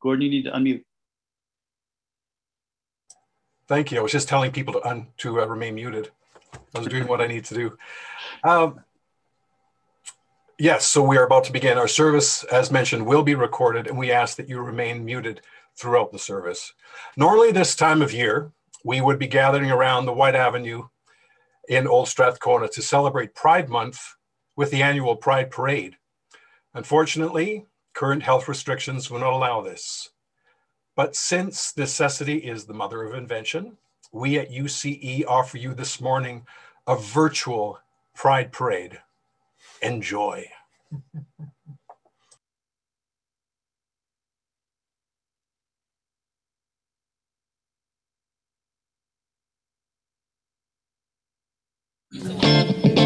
Gordon, you need to unmute. Thank you. I was just telling people to, un, to uh, remain muted. I was doing what I need to do. Um, yes, so we are about to begin. Our service, as mentioned, will be recorded, and we ask that you remain muted throughout the service. Normally, this time of year, we would be gathering around the Whyte Avenue in Old Strathcona to celebrate Pride Month with the annual Pride Parade. Unfortunately, current health restrictions will not allow this. But since necessity is the mother of invention, we at UCE offer you this morning a virtual Pride Parade. Enjoy.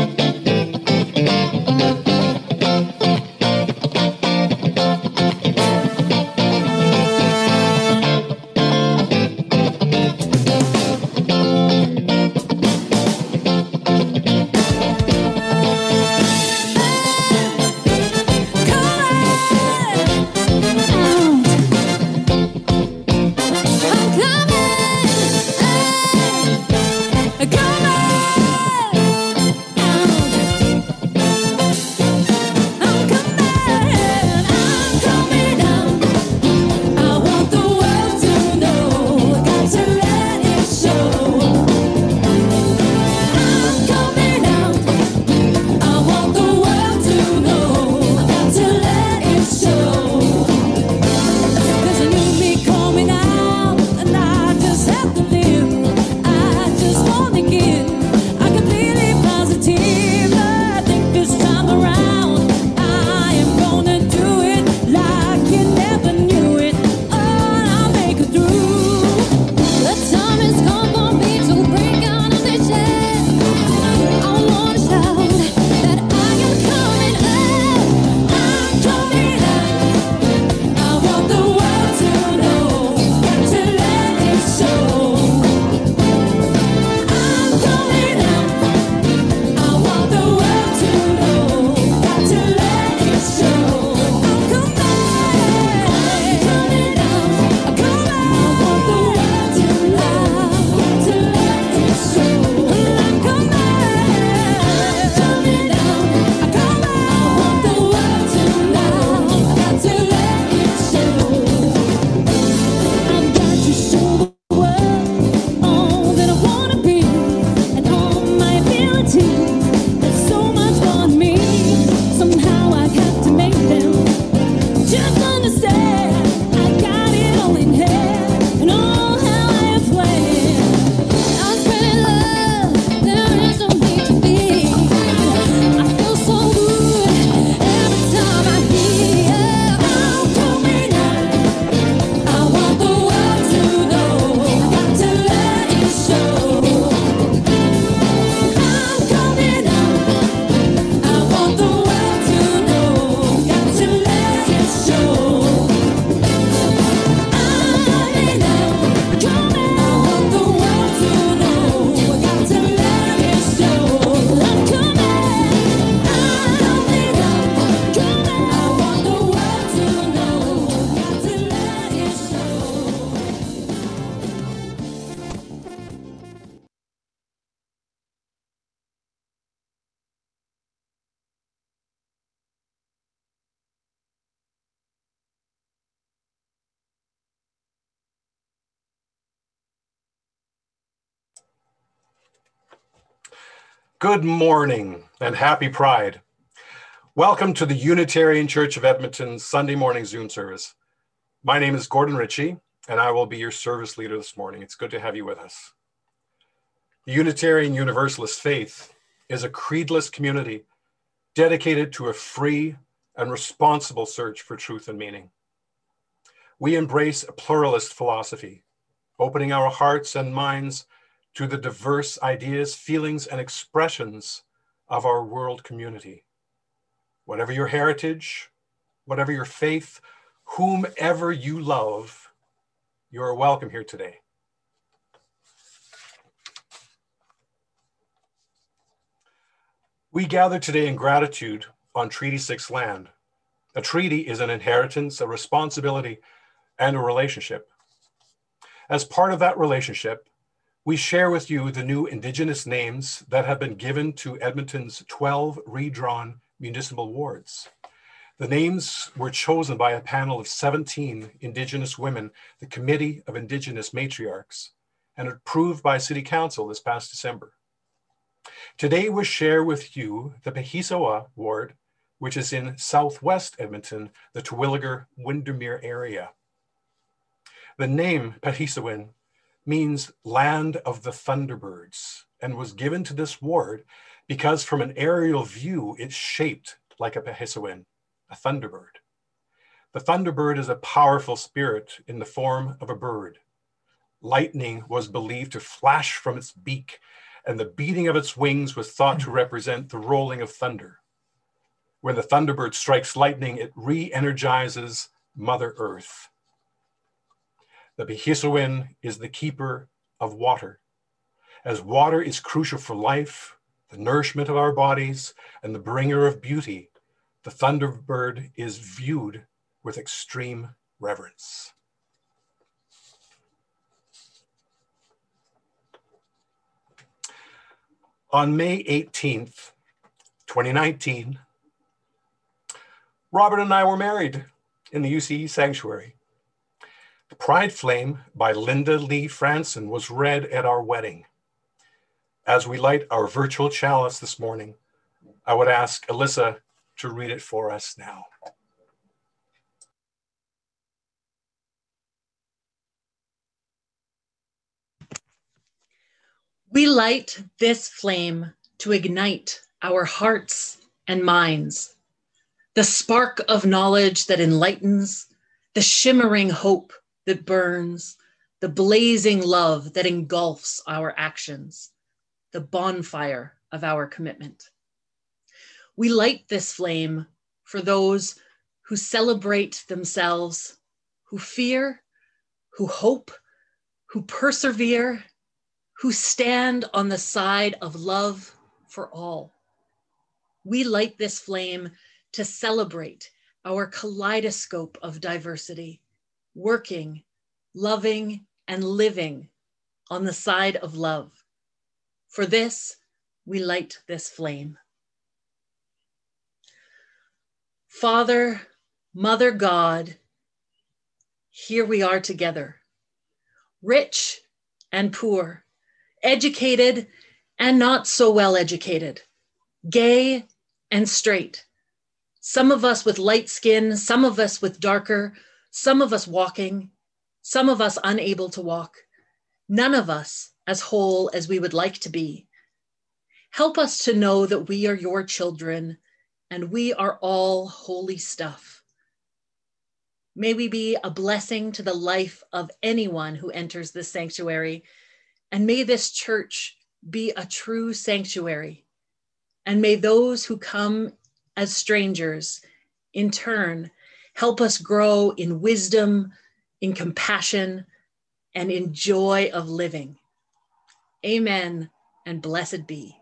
Good morning and happy Pride. Welcome to the Unitarian Church of Edmonton Sunday morning Zoom service. My name is Gordon Ritchie, and I will be your service leader this morning. It's good to have you with us. The Unitarian Universalist faith is a creedless community dedicated to a free and responsible search for truth and meaning. We embrace a pluralist philosophy, opening our hearts and minds to the diverse ideas, feelings, and expressions of our world community. Whatever your heritage, whatever your faith, whomever you love, you are welcome here today. We gather today in gratitude on Treaty 6 land. A treaty is an inheritance, a responsibility and a relationship. As part of that relationship, we share with you the new Indigenous names that have been given to Edmonton's 12 redrawn municipal wards. The names were chosen by a panel of 17 Indigenous women, the Committee of Indigenous Matriarchs, and approved by City Council this past December. Today we share with you the Pahisawin ward, which is in southwest Edmonton, the Terwillegar Windermere area. The name Pahisawin means land of the thunderbirds and was given to this ward because from an aerial view, it's shaped like a Pahisawin, a thunderbird. The thunderbird is a powerful spirit in the form of a bird. Lightning was believed to flash from its beak, and the beating of its wings was thought to represent the rolling of thunder. When the thunderbird strikes lightning, it re energizes Mother Earth. The Pahisawin is the keeper of water. As water is crucial for life, the nourishment of our bodies, and the bringer of beauty, the thunderbird is viewed with extreme reverence. On May 18th, 2019, Robert and I were married in the UCE sanctuary. The Pride Flame by Linda Lee Franson was read at our wedding. As we light our virtual chalice this morning, I would ask Alyssa to read it for us now. We light this flame to ignite our hearts and minds, the spark of knowledge that enlightens, the shimmering hope that burns, the blazing love that engulfs our actions, the bonfire of our commitment. We light this flame for those who celebrate themselves, who fear, who hope, who persevere, who stand on the side of love for all. We light this flame to celebrate our kaleidoscope of diversity working, loving, and living on the side of love. For this, we light this flame. Father, Mother God, here we are together, rich and poor, educated and not so well educated, gay and straight. Some of us with light skin, some of us with darker, some of us walking, some of us unable to walk, none of us as whole as we would like to be. Help us to know that we are your children and we are all holy stuff. May we be a blessing to the life of anyone who enters this sanctuary, and may this church be a true sanctuary. And may those who come as strangers in turn Help us grow in wisdom, in compassion, and in joy of living. Amen and blessed be.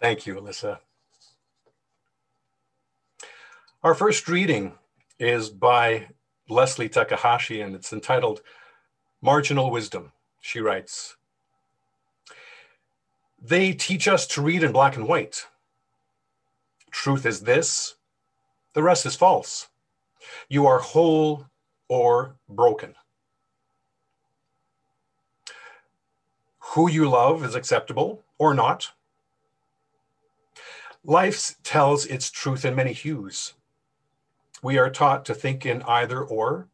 Thank you, Alyssa. Our first reading is by Leslie Takahashi, and it's entitled Marginal Wisdom. She writes They teach us to read in black and white. Truth is this, the rest is false. You are whole or broken. Who you love is acceptable or not. Life tells its truth in many hues. We are taught to think in either or,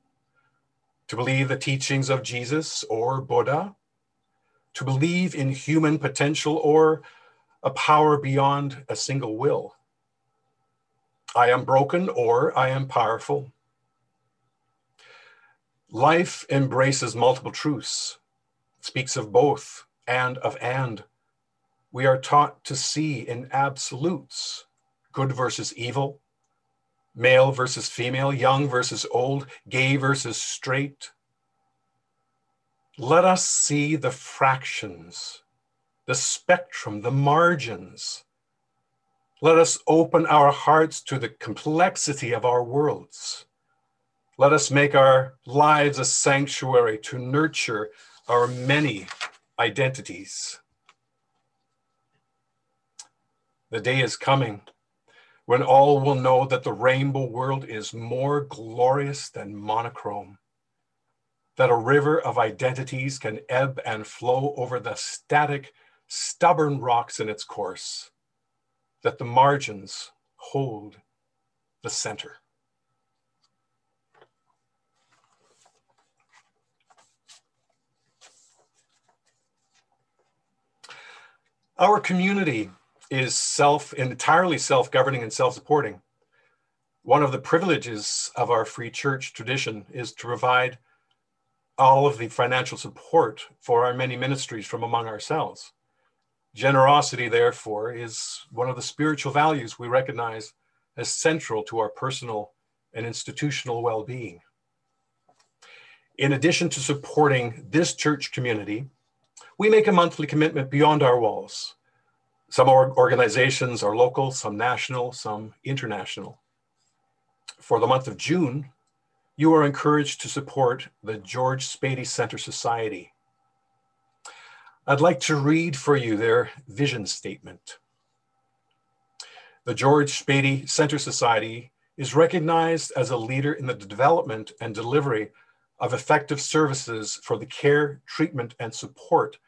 to believe the teachings of Jesus or Buddha, to believe in human potential or a power beyond a single will. I am broken or I am powerful. Life embraces multiple truths, speaks of both and of and. We are taught to see in absolutes good versus evil, male versus female, young versus old, gay versus straight. Let us see the fractions, the spectrum, the margins. Let us open our hearts to the complexity of our worlds. Let us make our lives a sanctuary to nurture our many identities. The day is coming when all will know that the rainbow world is more glorious than monochrome, that a river of identities can ebb and flow over the static, stubborn rocks in its course, that the margins hold the center. Our community is self entirely self-governing and self-supporting. One of the privileges of our free church tradition is to provide all of the financial support for our many ministries from among ourselves. Generosity, therefore, is one of the spiritual values we recognize as central to our personal and institutional well being. In addition to supporting this church community, we make a monthly commitment beyond our walls. Some organizations are local, some national, some international. For the month of June, you are encouraged to support the George Spady Center Society. I'd like to read for you their vision statement. The George Spady Center Society is recognized as a leader in the development and delivery of effective services for the care, treatment, and support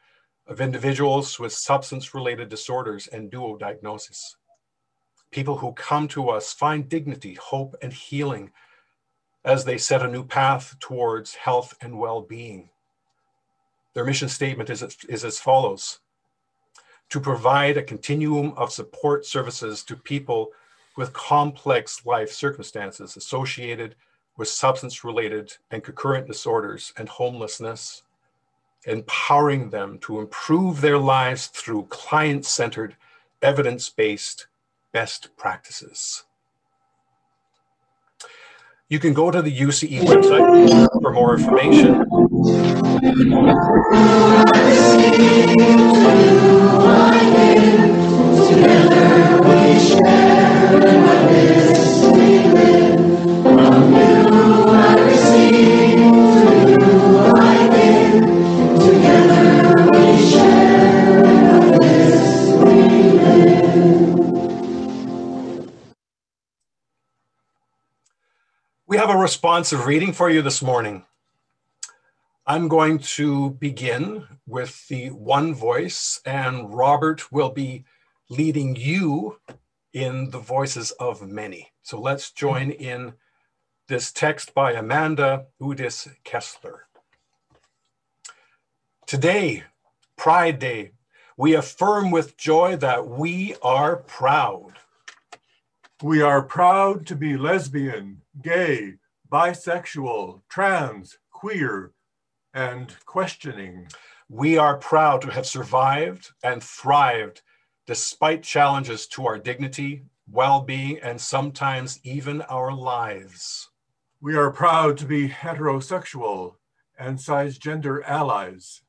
of individuals with substance related disorders and dual diagnosis. People who come to us find dignity, hope, and healing as they set a new path towards health and well being. Their mission statement is, is as follows to provide a continuum of support services to people with complex life circumstances associated with substance related and concurrent disorders and homelessness, empowering them to improve their lives through client centered, evidence based best practices. You can go to the UCE website for more information. Together we share have a responsive reading for you this morning. I'm going to begin with the one voice, and Robert will be leading you in the voices of many. So let's join in this text by Amanda Udis Kessler. Today, Pride Day, we affirm with joy that we are proud. We are proud to be lesbian, gay, bisexual, trans, queer, and questioning. We are proud to have survived and thrived despite challenges to our dignity, well being, and sometimes even our lives. We are proud to be heterosexual and cisgender allies.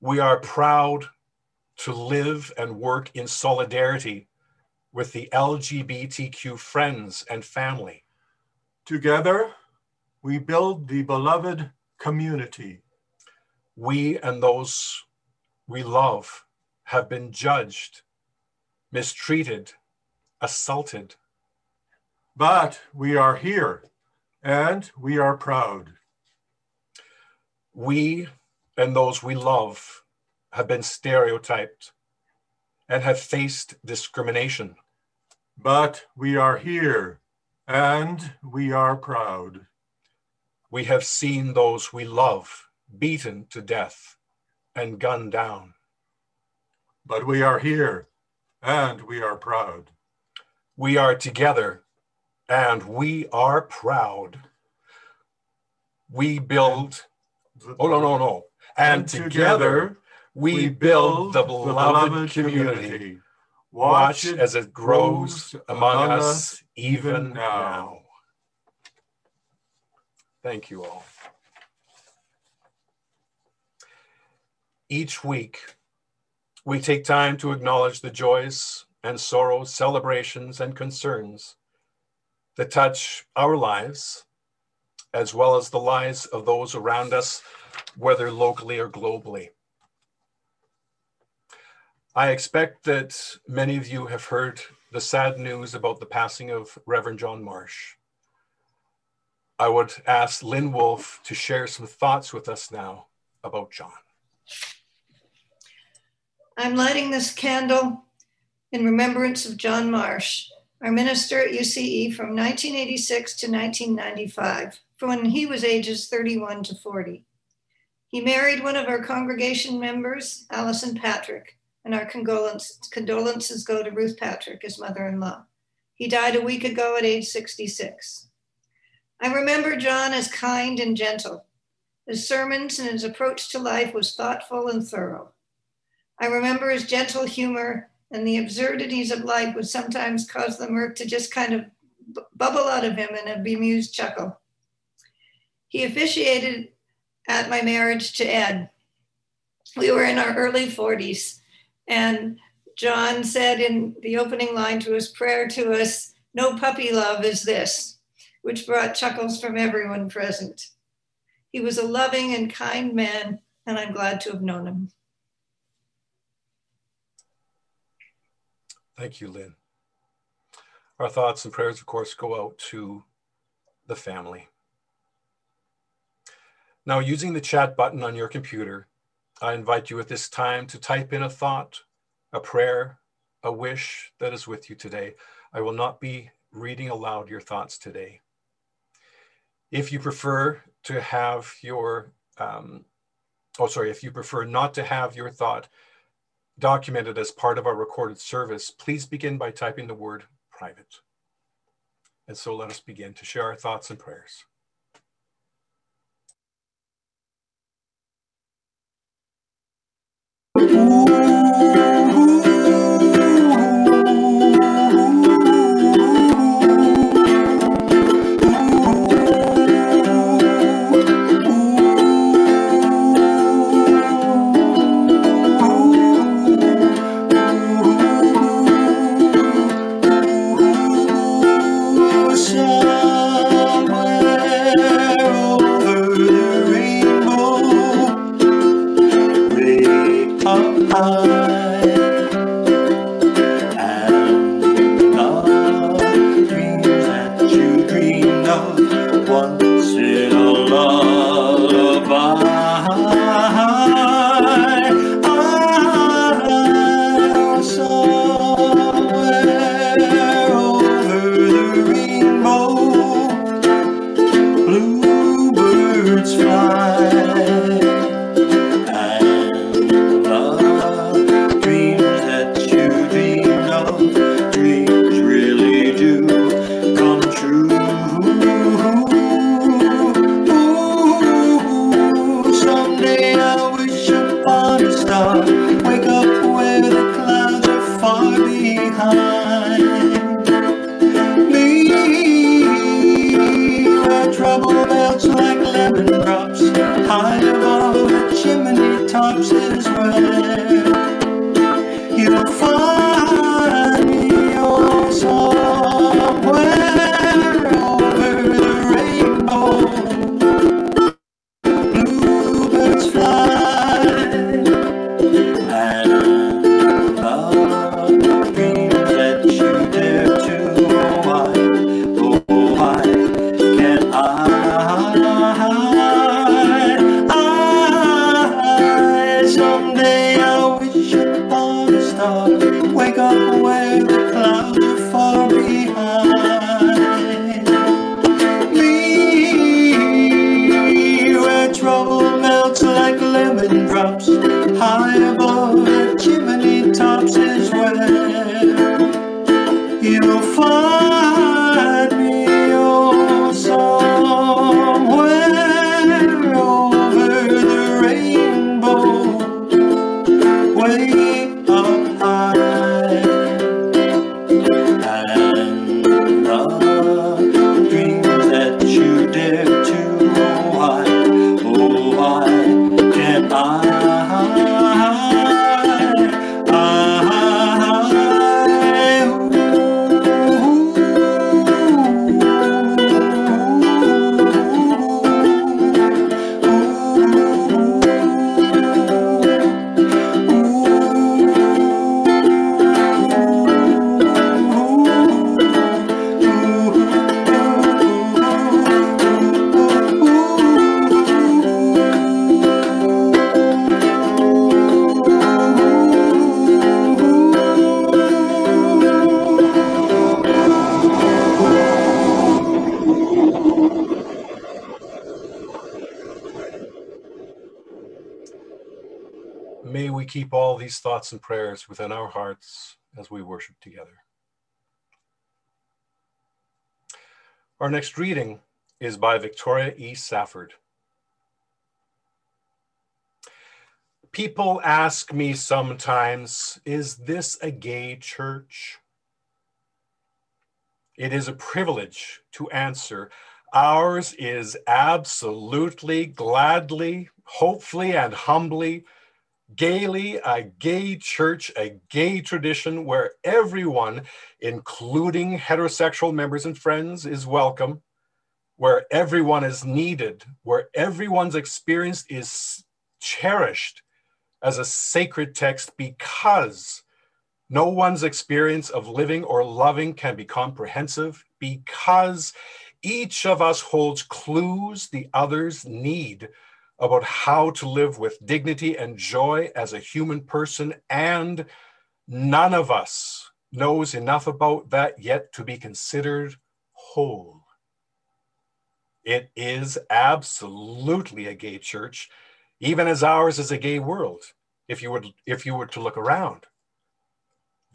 We are proud to live and work in solidarity with the LGBTQ friends and family. Together, we build the beloved community. We and those we love have been judged, mistreated, assaulted. But we are here and we are proud. We and those we love have been stereotyped and have faced discrimination. But we are here and we are proud. We have seen those we love beaten to death and gunned down. But we are here and we are proud. We are together and we are proud. We build, oh no, no, no. And, and together, together we, we build, build the beloved, the beloved community. community Watch as it grows among us even now. Thank you all. Each week, we take time to acknowledge the joys and sorrows, celebrations and concerns that touch our lives, as well as the lives of those around us, whether locally or globally. I expect that many of you have heard the sad news about the passing of Reverend John Marsh. I would ask Lynn Wolf to share some thoughts with us now about John. I'm lighting this candle in remembrance of John Marsh, our minister at UCE from 1986 to 1995, from when he was ages 31 to 40. He married one of our congregation members, Allison Patrick, and our condolences, condolences go to Ruth Patrick, his mother in law. He died a week ago at age 66. I remember John as kind and gentle. His sermons and his approach to life was thoughtful and thorough. I remember his gentle humor and the absurdities of life would sometimes cause the mirth to just kind of bubble out of him in a bemused chuckle. He officiated at my marriage to Ed. We were in our early 40s and John said in the opening line to his prayer to us, No puppy love is this, which brought chuckles from everyone present. He was a loving and kind man, and I'm glad to have known him. Thank you, Lynn. Our thoughts and prayers, of course, go out to the family. Now, using the chat button on your computer, I invite you at this time to type in a thought, a prayer, a wish that is with you today. I will not be reading aloud your thoughts today. If you prefer to have your, um, oh, sorry, if you prefer not to have your thought documented as part of our recorded service, please begin by typing the word private. And so let us begin to share our thoughts and prayers. Way thoughts and prayers within our hearts as we worship together. Our next reading is by Victoria E. Safford. People ask me sometimes, is this a gay church? It is a privilege to answer. Ours is absolutely, gladly, hopefully, and humbly, gaily a gay church, a gay tradition where everyone, including heterosexual members and friends, is welcome, where everyone is needed, where everyone's experience is cherished as a sacred text because no one's experience of living or loving can be comprehensive because each of us holds clues the others need about how to live with dignity and joy as a human person, and none of us knows enough about that yet to be considered whole. It is absolutely a gay church, even as ours is a gay world, if you would if you were to look around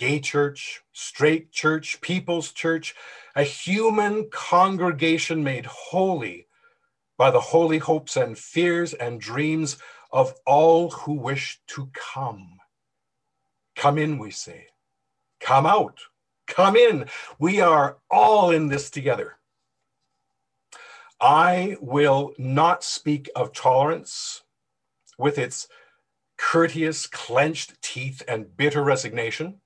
gay church, straight church, people's church, a human congregation made holy by the holy hopes and fears and dreams of all who wish to come. Come in, we say. Come out. Come in. We are all in this together. I will not speak of tolerance with its courteous, clenched teeth and bitter resignation.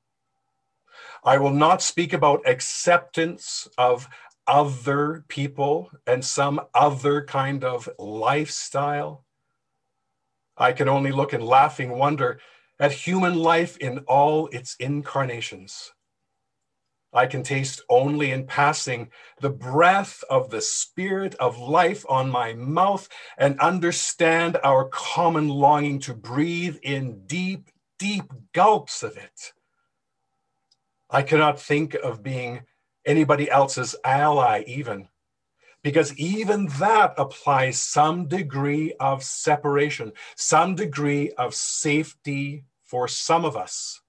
I will not speak about acceptance of other people and some other kind of lifestyle. I can only look in laughing wonder at human life in all its incarnations. I can taste only in passing the breath of the spirit of life on my mouth and understand our common longing to breathe in deep, deep gulps of it. I cannot think of being anybody else's ally, even, because even that applies some degree of separation, some degree of safety for some of us,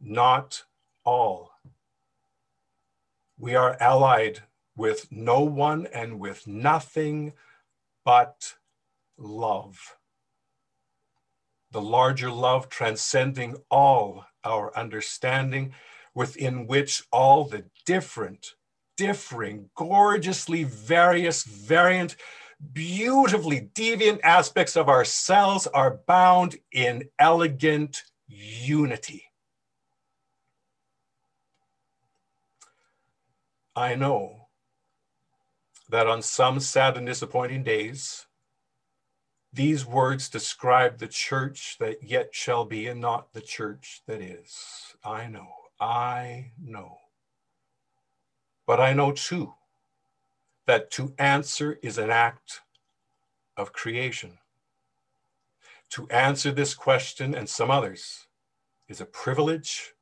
not all. We are allied with no one and with nothing but love. The larger love transcending all our understanding within which all the different, differing, gorgeously various, variant, beautifully deviant aspects of ourselves are bound in elegant unity. I know that on some sad and disappointing days, these words describe the church that yet shall be and not the church that is. I know. I know. But I know too that to answer is an act of creation. To answer this question and some others is a privilege,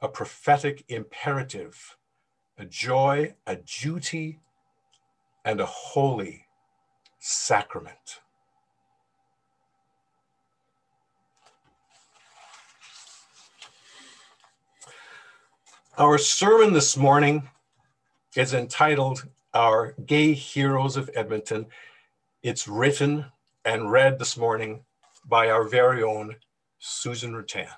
a prophetic imperative, a joy, a duty, and a holy sacrament. Our sermon this morning is entitled Our Gay Heroes of Edmonton. It's written and read this morning by our very own Susan Ruttan.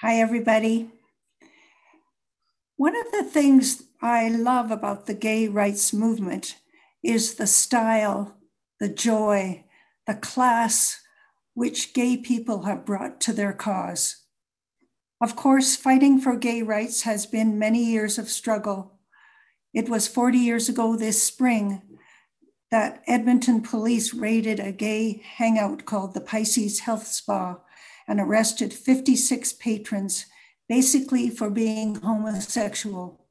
Hi, everybody. One of the things I love about the gay rights movement is the style, the joy, the class which gay people have brought to their cause. Of course, fighting for gay rights has been many years of struggle. It was 40 years ago this spring that Edmonton police raided a gay hangout called the Pisces Health Spa and arrested 56 patrons, basically for being homosexual.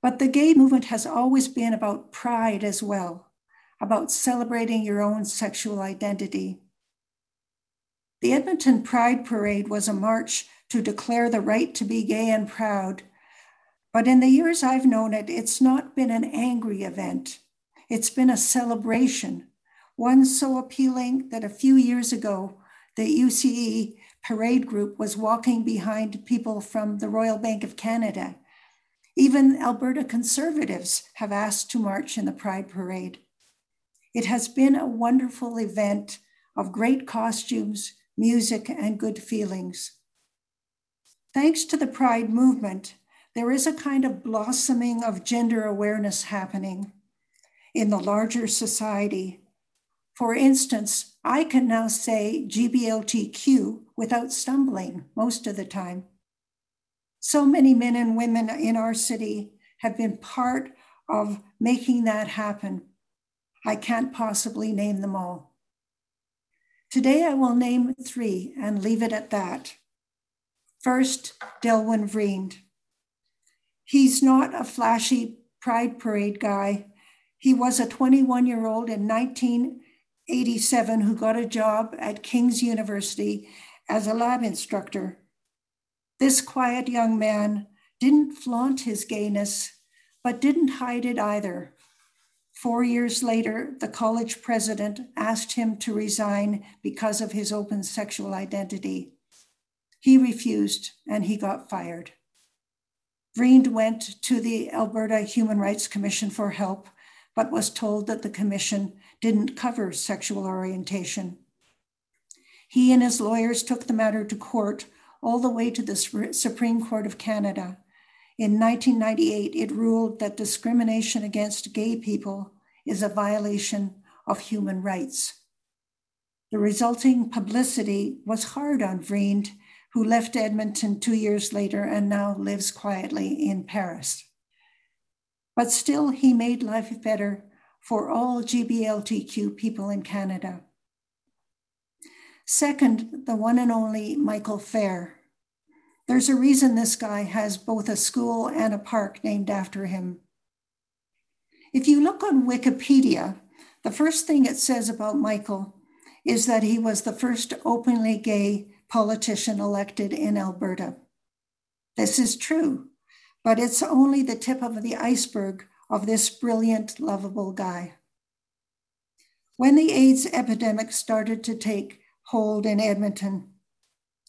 But the gay movement has always been about pride as well, about celebrating your own sexual identity. The Edmonton Pride Parade was a march to declare the right to be gay and proud. But in the years I've known it, it's not been an angry event. It's been a celebration, one so appealing that a few years ago, the UCE parade group was walking behind people from the Royal Bank of Canada. Even Alberta conservatives have asked to march in the Pride Parade. It has been a wonderful event of great costumes, music, and good feelings. Thanks to the Pride movement, there is a kind of blossoming of gender awareness happening in the larger society. For instance, I can now say GBLTQ without stumbling most of the time. So many men and women in our city have been part of making that happen. I can't possibly name them all. Today I will name three and leave it at that. First, Delwin Vriend. He's not a flashy pride parade guy. He was a 21 year old in 1987 who got a job at King's University as a lab instructor. This quiet young man didn't flaunt his gayness, but didn't hide it either. Four years later, the college president asked him to resign because of his open sexual identity. He refused and he got fired. Vriend went to the Alberta Human Rights Commission for help, but was told that the commission didn't cover sexual orientation. He and his lawyers took the matter to court, all the way to the Supreme Court of Canada. In 1998, it ruled that discrimination against gay people is a violation of human rights. The resulting publicity was hard on Vriend who left Edmonton two years later and now lives quietly in Paris. But still, he made life better for all GBLTQ people in Canada. Second, the one and only Michael Phair. There's a reason this guy has both a school and a park named after him. If you look on Wikipedia, the first thing it says about Michael is that he was the first openly gay politician elected in Alberta. This is true, but it's only the tip of the iceberg of this brilliant, lovable guy. When the AIDS epidemic started to take hold in Edmonton,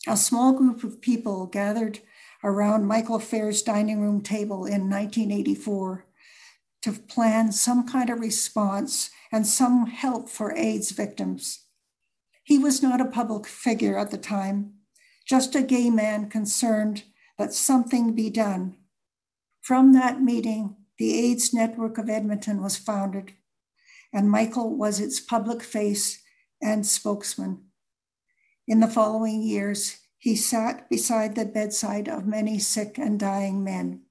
a small group of people gathered around Michael Phair's dining room table in 1984 to plan some kind of response and some help for AIDS victims. He was not a public figure at the time, just a gay man concerned that something be done. From that meeting, the AIDS Network of Edmonton was founded, and Michael was its public face and spokesman. In the following years, he sat beside the bedside of many sick and dying men.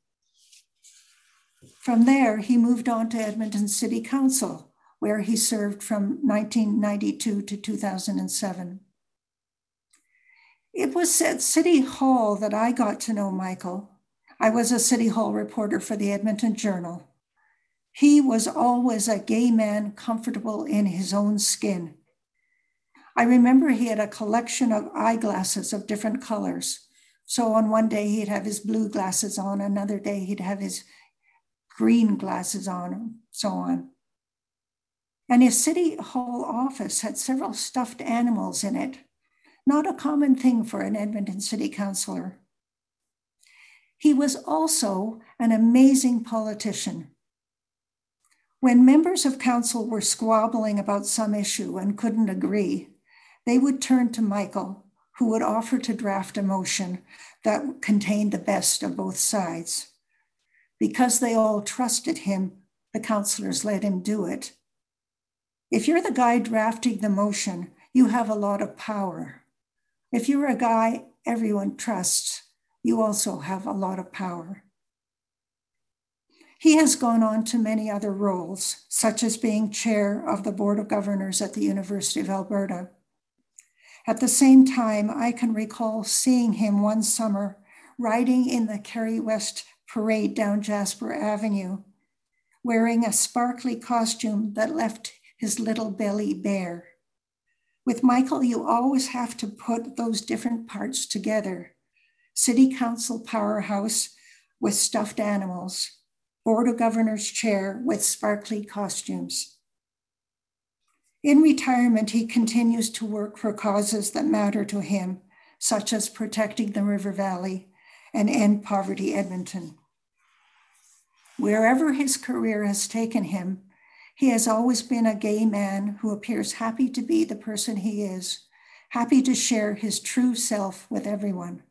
From there, he moved on to Edmonton City Council, where he served from 1992 to 2007. It was at City Hall that I got to know Michael. I was a City Hall reporter for the Edmonton Journal. He was always a gay man comfortable in his own skin. I remember he had a collection of eyeglasses of different colors. So on one day he'd have his blue glasses on, another day he'd have his green glasses on, so on. And his city hall office had several stuffed animals in it, not a common thing for an Edmonton city councillor. He was also an amazing politician. When members of council were squabbling about some issue and couldn't agree, they would turn to Michael, who would offer to draft a motion that contained the best of both sides. Because they all trusted him, the councillors let him do it. If you're the guy drafting the motion, you have a lot of power. If you're a guy everyone trusts, you also have a lot of power. He has gone on to many other roles, such as being chair of the Board of Governors at the University of Alberta. At the same time, I can recall seeing him one summer riding in the Kerry West parade down Jasper Avenue, wearing a sparkly costume that left his little belly bare. With Michael, you always have to put those different parts together. City Council powerhouse with stuffed animals, Board of Governors chair with sparkly costumes. In retirement, he continues to work for causes that matter to him, such as protecting the River Valley and End Poverty Edmonton. Wherever his career has taken him, he has always been a gay man who appears happy to be the person he is, happy to share his true self with everyone.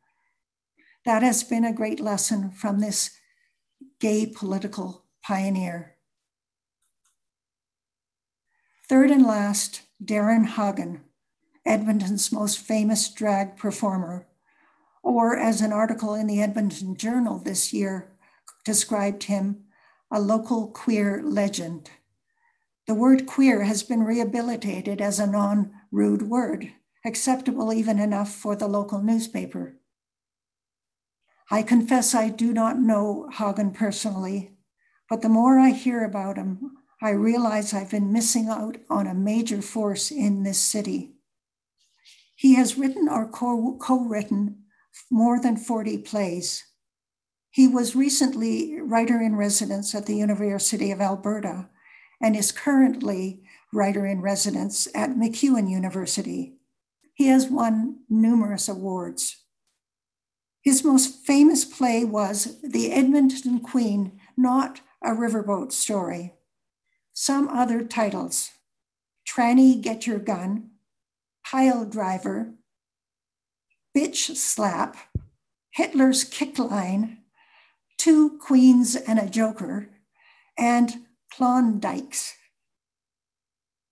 That has been a great lesson from this gay political pioneer. Third and last, Darrin Hagen, Edmonton's most famous drag performer, or as an article in the Edmonton Journal this year described him, a local queer legend. The word queer has been rehabilitated as a non rude word, acceptable even enough for the local newspaper. I confess I do not know Hagen personally, but the more I hear about him, I realize I've been missing out on a major force in this city. He has written or co written more than 40 plays. He was recently writer in residence at the University of Alberta and is currently writer in residence at MacEwan University. He has won numerous awards. His most famous play was The Edmonton Queen, not a riverboat story. Some other titles Tranny Get Your Gun, Pile Driver, Bitch Slap, Hitler's Kick Line, Two Queens and a Joker, and Klondykes.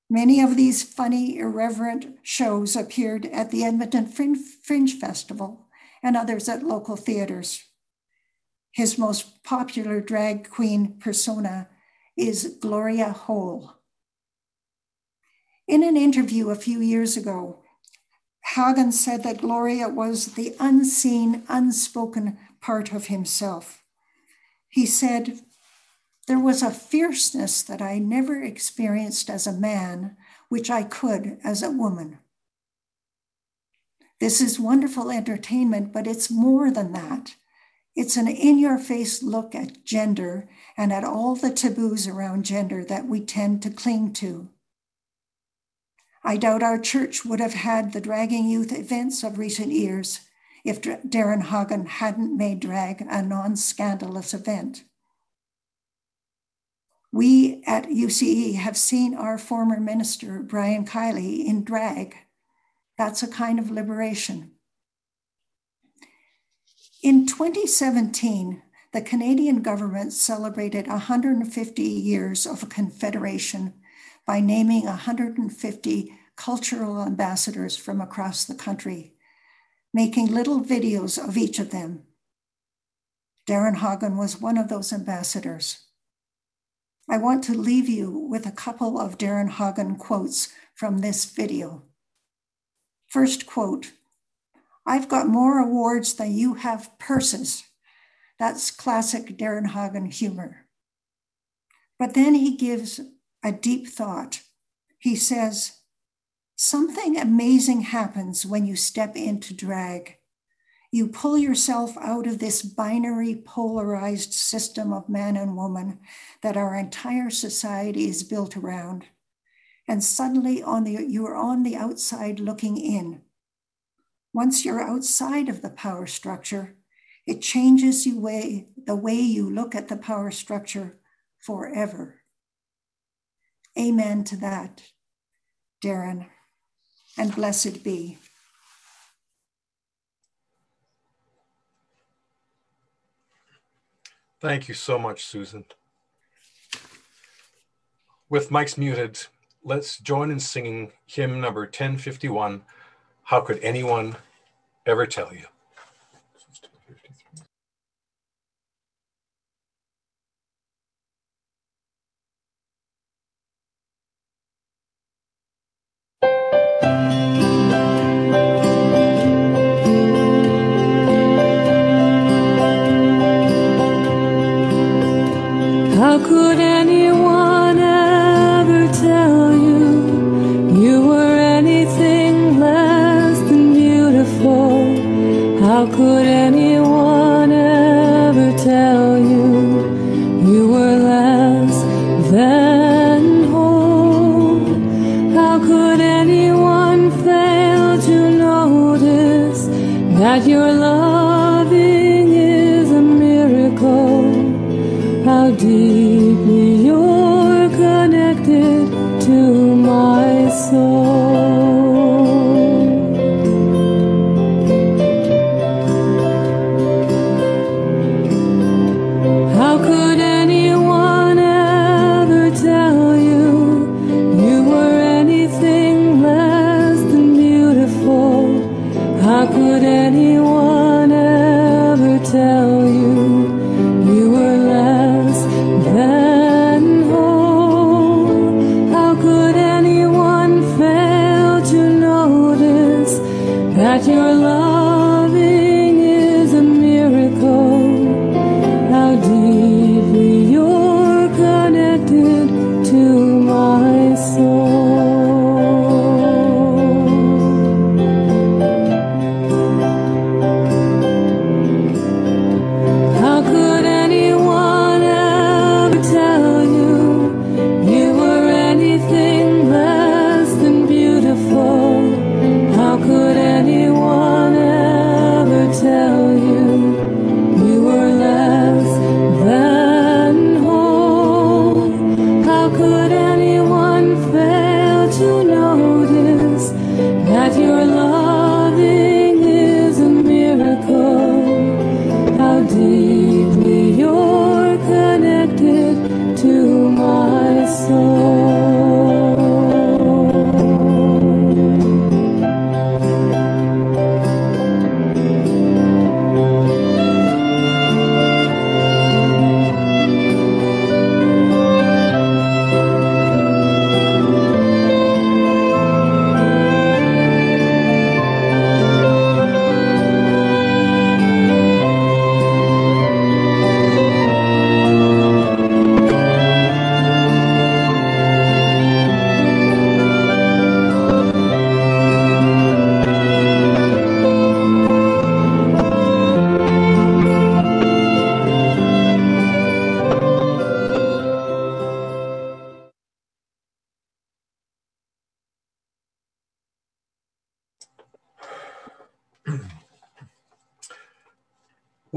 Many of these funny, irreverent shows appeared at the Edmonton Fringe Festival and others at local theaters. His most popular drag queen persona is Gloria Hole. In an interview a few years ago, Hagen said that Gloria was the unseen, unspoken part of himself. He said, There was a fierceness that I never experienced as a man, which I could as a woman. This is wonderful entertainment, but it's more than that. It's an in your face look at gender and at all the taboos around gender that we tend to cling to. I doubt our church would have had the dragging youth events of recent years if Darrin Hagen hadn't made drag a non scandalous event. We at UCE have seen our former minister, Brian Kiley, in drag that's a kind of liberation. In 2017, the Canadian government celebrated 150 years of a confederation by naming 150 cultural ambassadors from across the country, making little videos of each of them. Darrin Hagen was one of those ambassadors. I want to leave you with a couple of Darrin Hagen quotes from this video. First quote I've got more awards than you have purses. That's classic Darrin Hagen humor. But then he gives a deep thought. He says, Something amazing happens when you step into drag. You pull yourself out of this binary, polarized system of man and woman that our entire society is built around and suddenly on the, you're on the outside looking in. Once you're outside of the power structure, it changes you way, the way you look at the power structure forever. Amen to that, Darrin, and blessed be. Thank you so much, Susan. With mics muted, let's join in singing hymn number 1051 How Could Anyone Ever Tell You?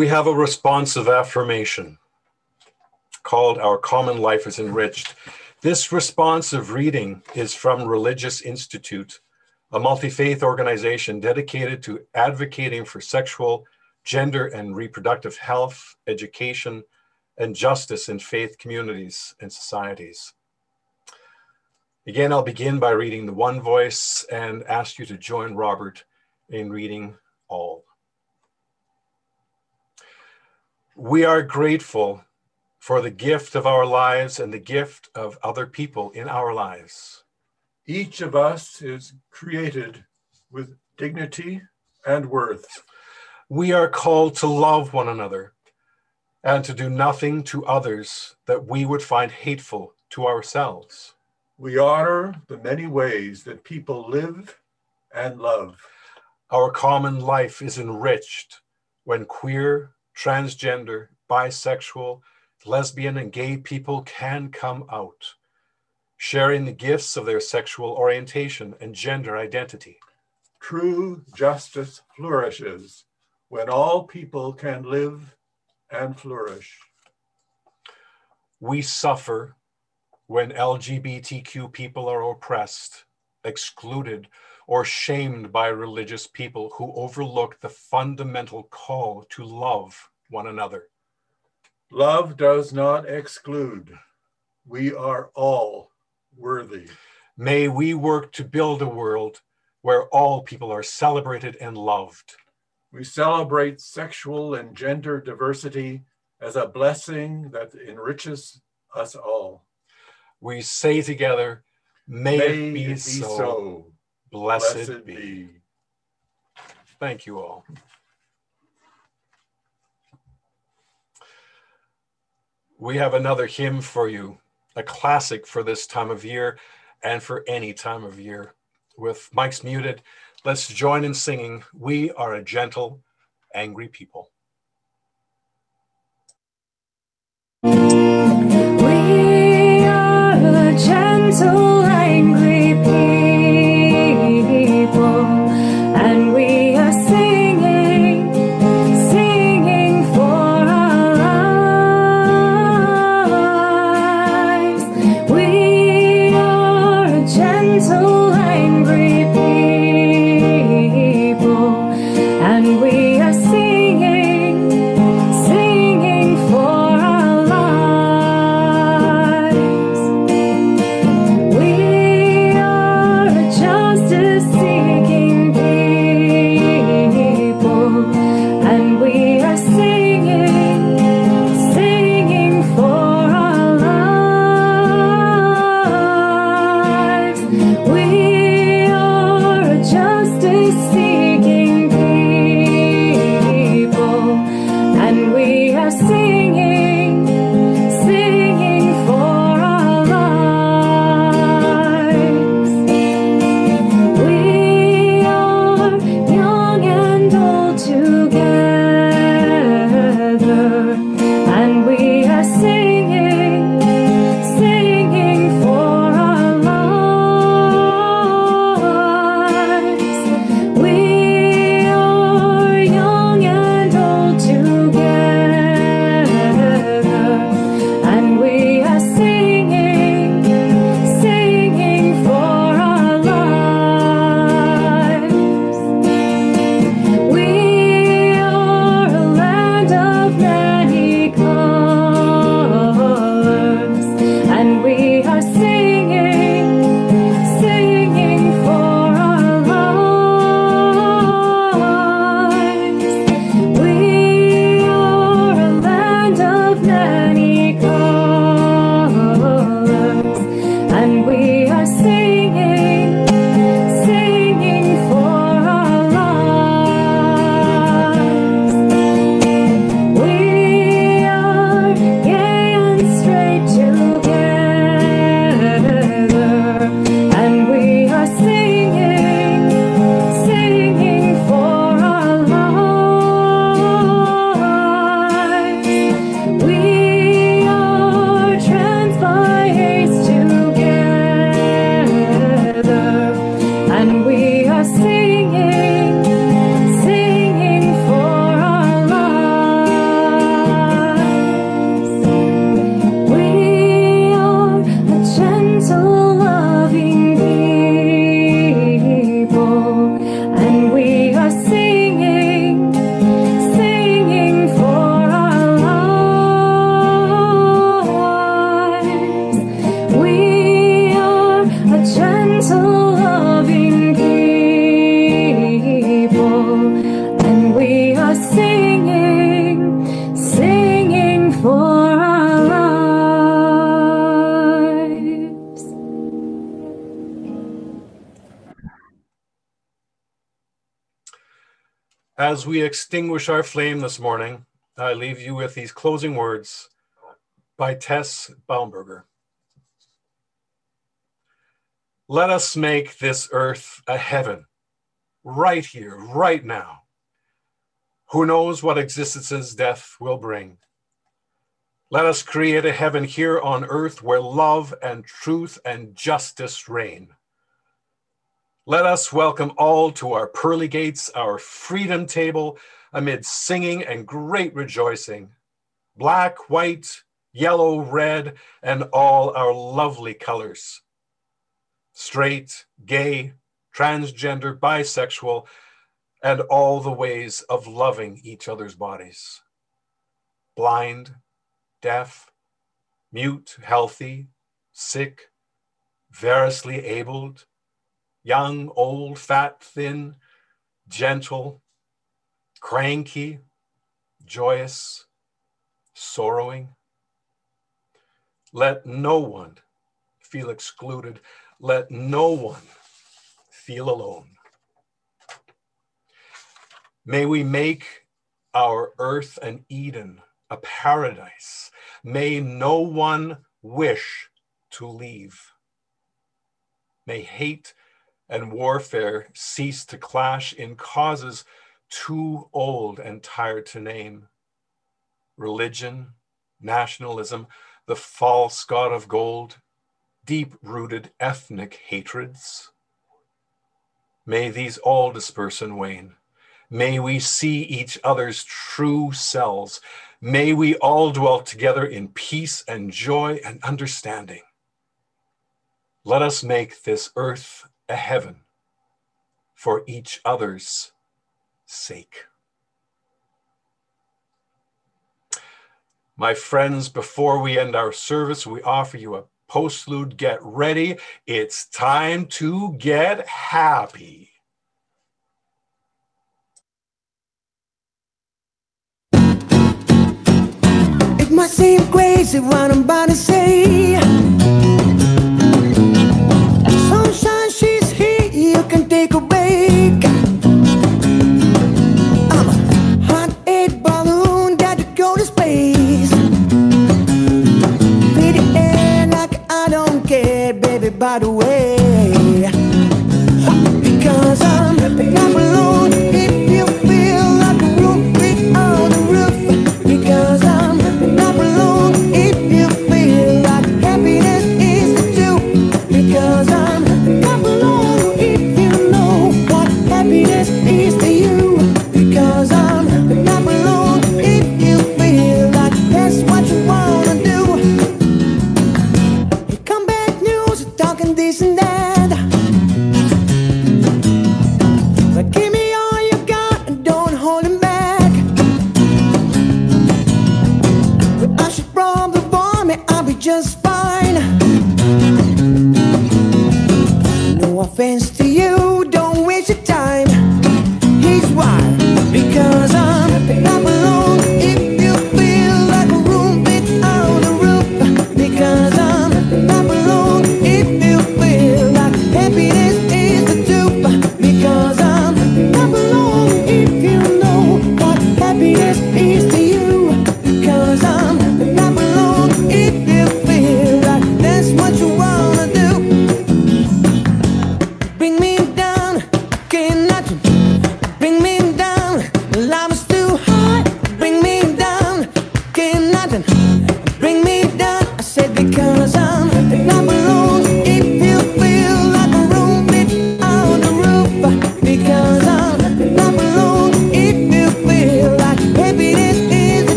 We have a responsive affirmation called Our Common Life is Enriched. This responsive reading is from Religious Institute, a multi faith organization dedicated to advocating for sexual, gender, and reproductive health, education, and justice in faith communities and societies. Again, I'll begin by reading the one voice and ask you to join Robert in reading all. We are grateful for the gift of our lives and the gift of other people in our lives. Each of us is created with dignity and worth. We are called to love one another and to do nothing to others that we would find hateful to ourselves. We honor the many ways that people live and love. Our common life is enriched when queer, transgender, bisexual, lesbian, and gay people can come out, sharing the gifts of their sexual orientation and gender identity. True justice flourishes when all people can live and flourish. We suffer when LGBTQ people are oppressed, excluded, or shamed by religious people who overlook the fundamental call to love one another. Love does not exclude. We are all worthy. May we work to build a world where all people are celebrated and loved. We celebrate sexual and gender diversity as a blessing that enriches us all. We say together, May, May it be, it be so. so. Blessed, Blessed be. be. Thank you all. We have another hymn for you, a classic for this time of year and for any time of year. With mics muted, let's join in singing, We Are a Gentle, Angry People. We are a gentle, we extinguish our flame this morning, I leave you with these closing words by Tess Baumberger. Let us make this earth a heaven, right here, right now. Who knows what existence's death will bring? Let us create a heaven here on earth where love and truth and justice reign. Let us welcome all to our pearly gates, our freedom table, amid singing and great rejoicing. Black, white, yellow, red, and all our lovely colors. Straight, gay, transgender, bisexual, and all the ways of loving each other's bodies. Blind, deaf, mute, healthy, sick, variously abled, young, old, fat, thin, gentle, cranky, joyous, sorrowing. Let no one feel excluded. Let no one feel alone. May we make our earth an Eden, a paradise. May no one wish to leave. May hate and warfare cease to clash in causes too old and tired to name. Religion, nationalism, the false god of gold, deep rooted ethnic hatreds. May these all disperse and wane. May we see each other's true selves. May we all dwell together in peace and joy and understanding. Let us make this earth a heaven for each other's sake. My friends, before we end our service, we offer you a postlude. Get ready. It's time to get happy. It might seem crazy what I'm about to say. Baby, by offense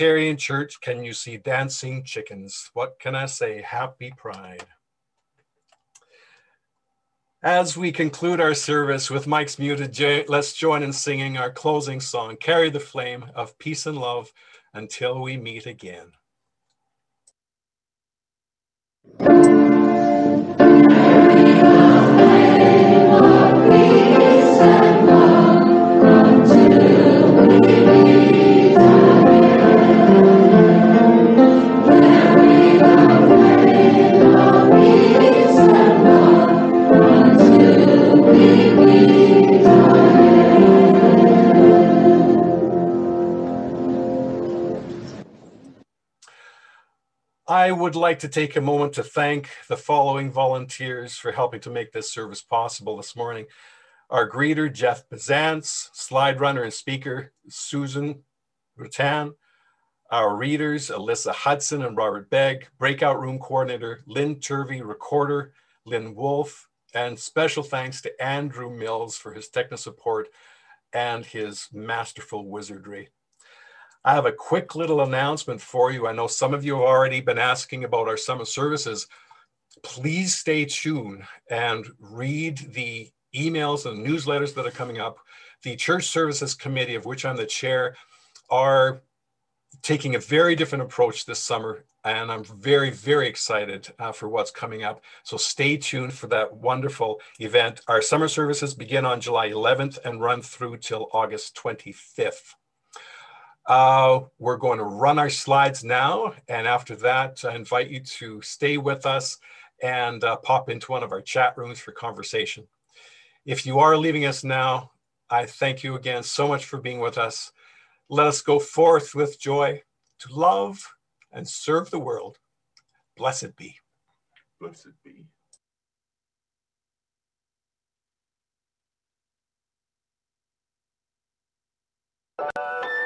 church can you see dancing chickens? What can I say? Happy Pride. As we conclude our service with mics muted, jo- let's join in singing our closing song, Carry the Flame of Peace and Love until we meet again. I would like to take a moment to thank the following volunteers for helping to make this service possible this morning. Our greeter, Jeff Bazance, slide runner and speaker, Susan Ruttan, our readers, Alyssa Hudson and Robert Begg, breakout room coordinator, Lynn Turvey, recorder, Lynn Wolf, and special thanks to Andrew Mills for his technical support and his masterful wizardry. I have a quick little announcement for you. I know some of you have already been asking about our summer services. Please stay tuned and read the emails and newsletters that are coming up. The Church Services Committee, of which I'm the chair, are taking a very different approach this summer. And I'm very, very excited uh, for what's coming up. So stay tuned for that wonderful event. Our summer services begin on July 11th and run through till August 25th. Uh, we're going to run our slides now. And after that, I invite you to stay with us and uh, pop into one of our chat rooms for conversation. If you are leaving us now, I thank you again so much for being with us. Let us go forth with joy to love and serve the world. Blessed be. Blessed be. Thank